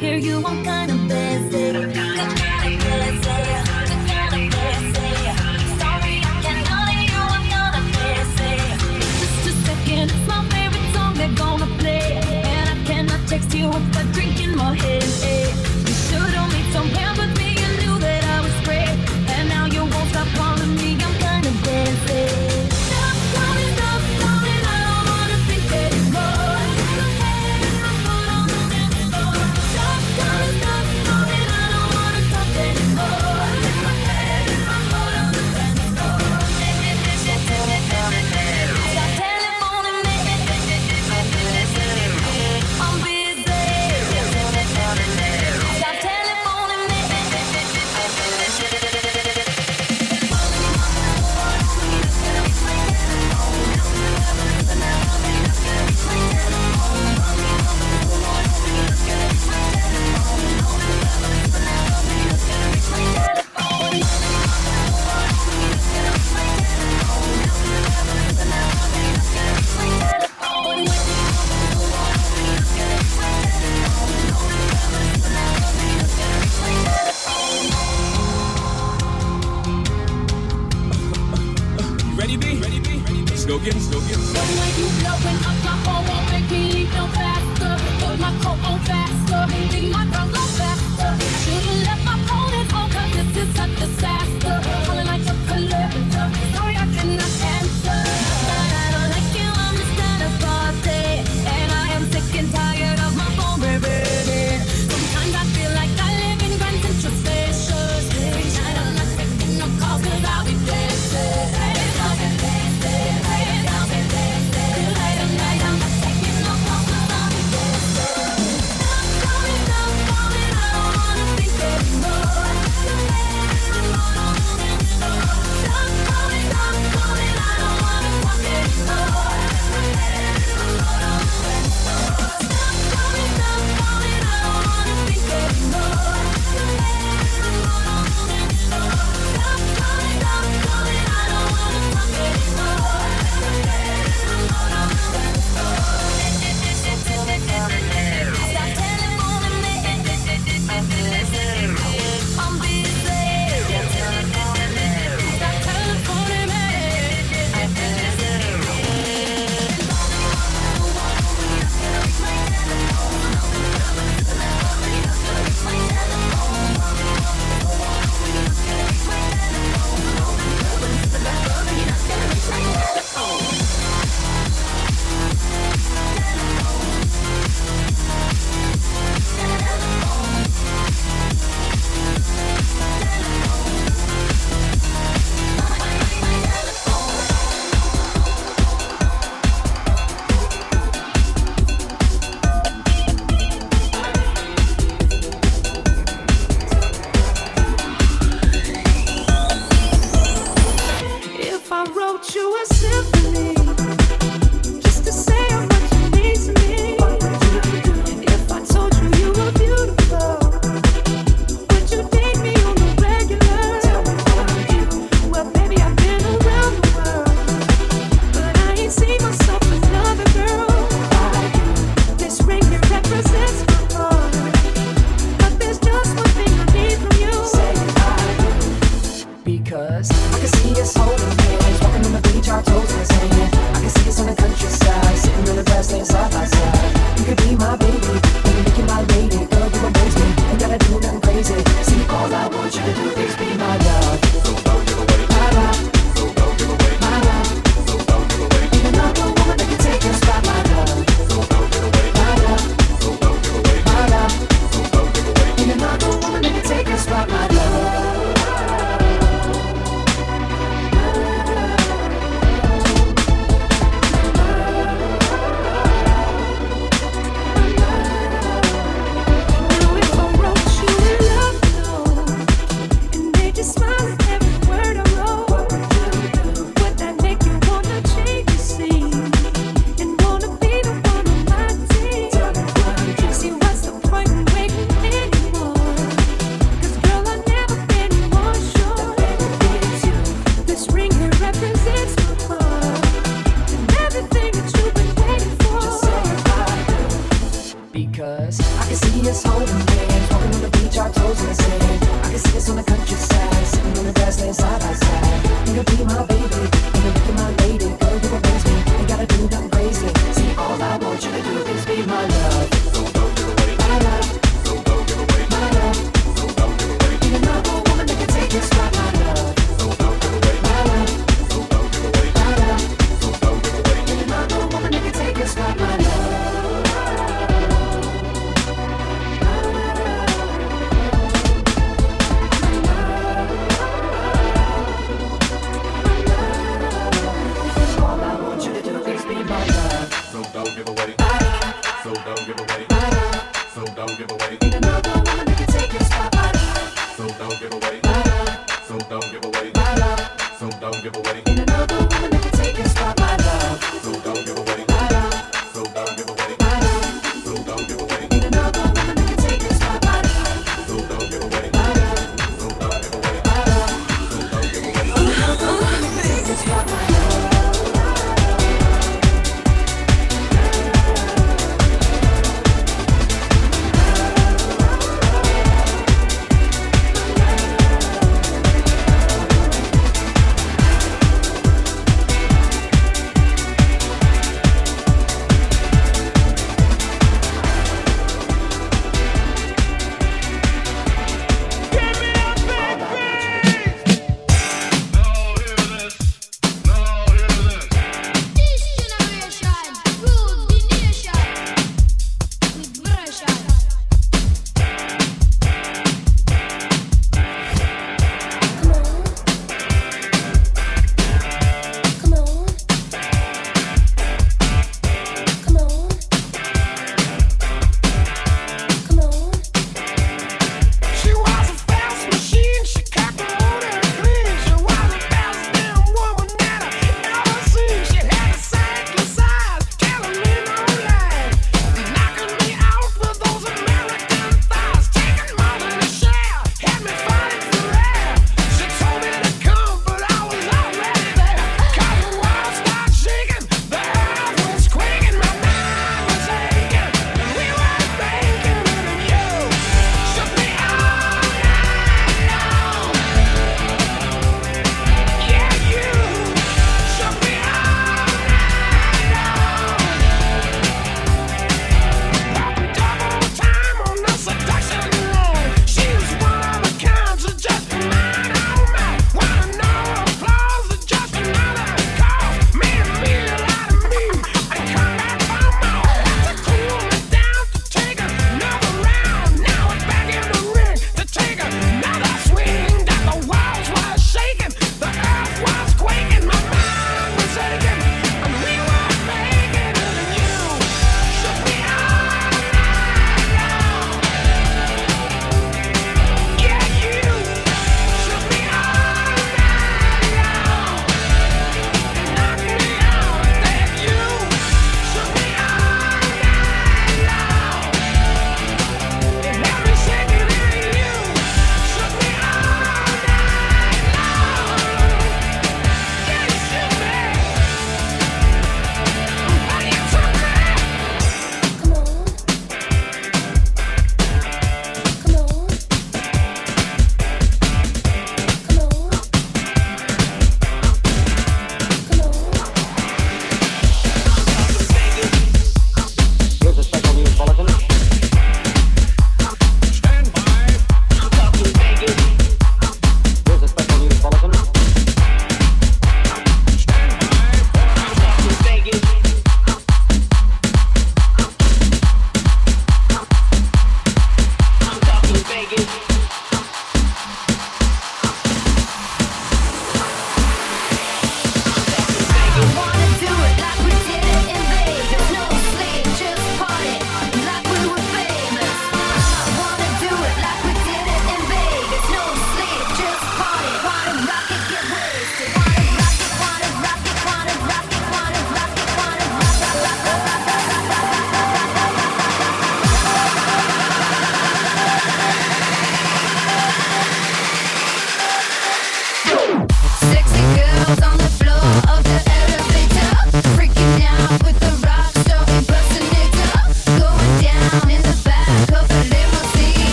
hear you, I'm kinda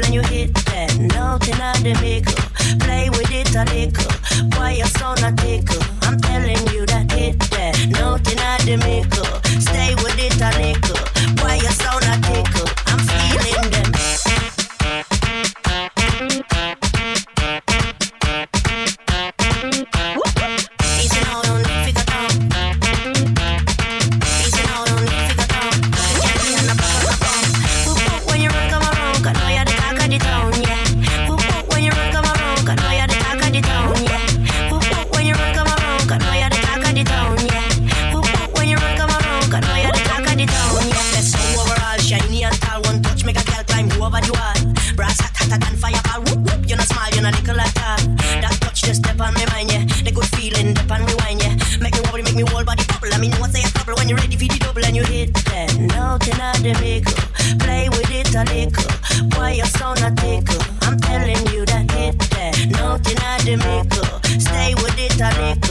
when you hit that. Nothing out the mickle. Play with it a little. Why you so not tickle? I'm telling you that hit that. Nothing out the mickle. Stay with it a little. Why you so not tickle? I'm feeling them. a liquor. Boy, your son a tickle. I'm telling you that hit that. No deny the maker. Stay with it a liquor.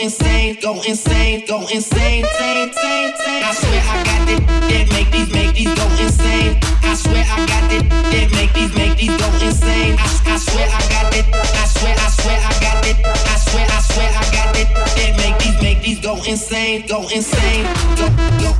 Insane, go insane, go insane, insane, insane. I swear I got it. That make these, make these go insane. I swear I got it. That make these, make these go insane. I, I swear I got it. I swear, I swear I got it. I swear, I swear I got it. That make these, make these go insane, go insane, go, go,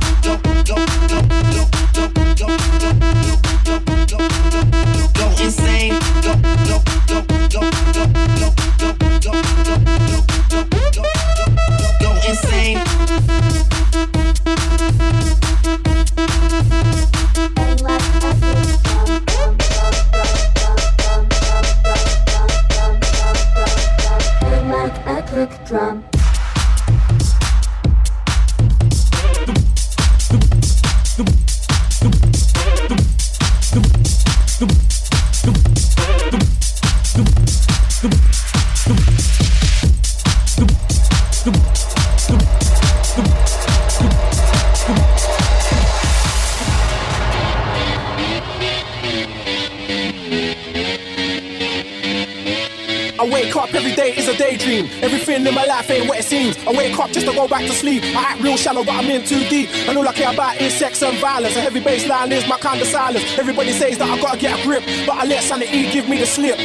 dream. Everything in my life ain't what it seems. I wake up just to go back to sleep. I act real shallow, but I'm in too deep. And all I care about is sex and violence. A heavy bassline is my kind of silence. Everybody says that I gotta get a grip, but I let sanity give me the slip.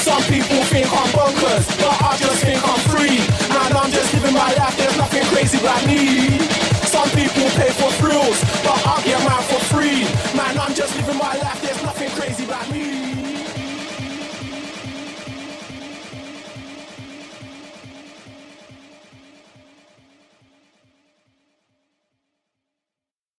Some people think I'm bonkers, but I just think I'm free. And I'm just living my life, there's nothing crazy about me. Some people pay for thrills, but I get mine for free.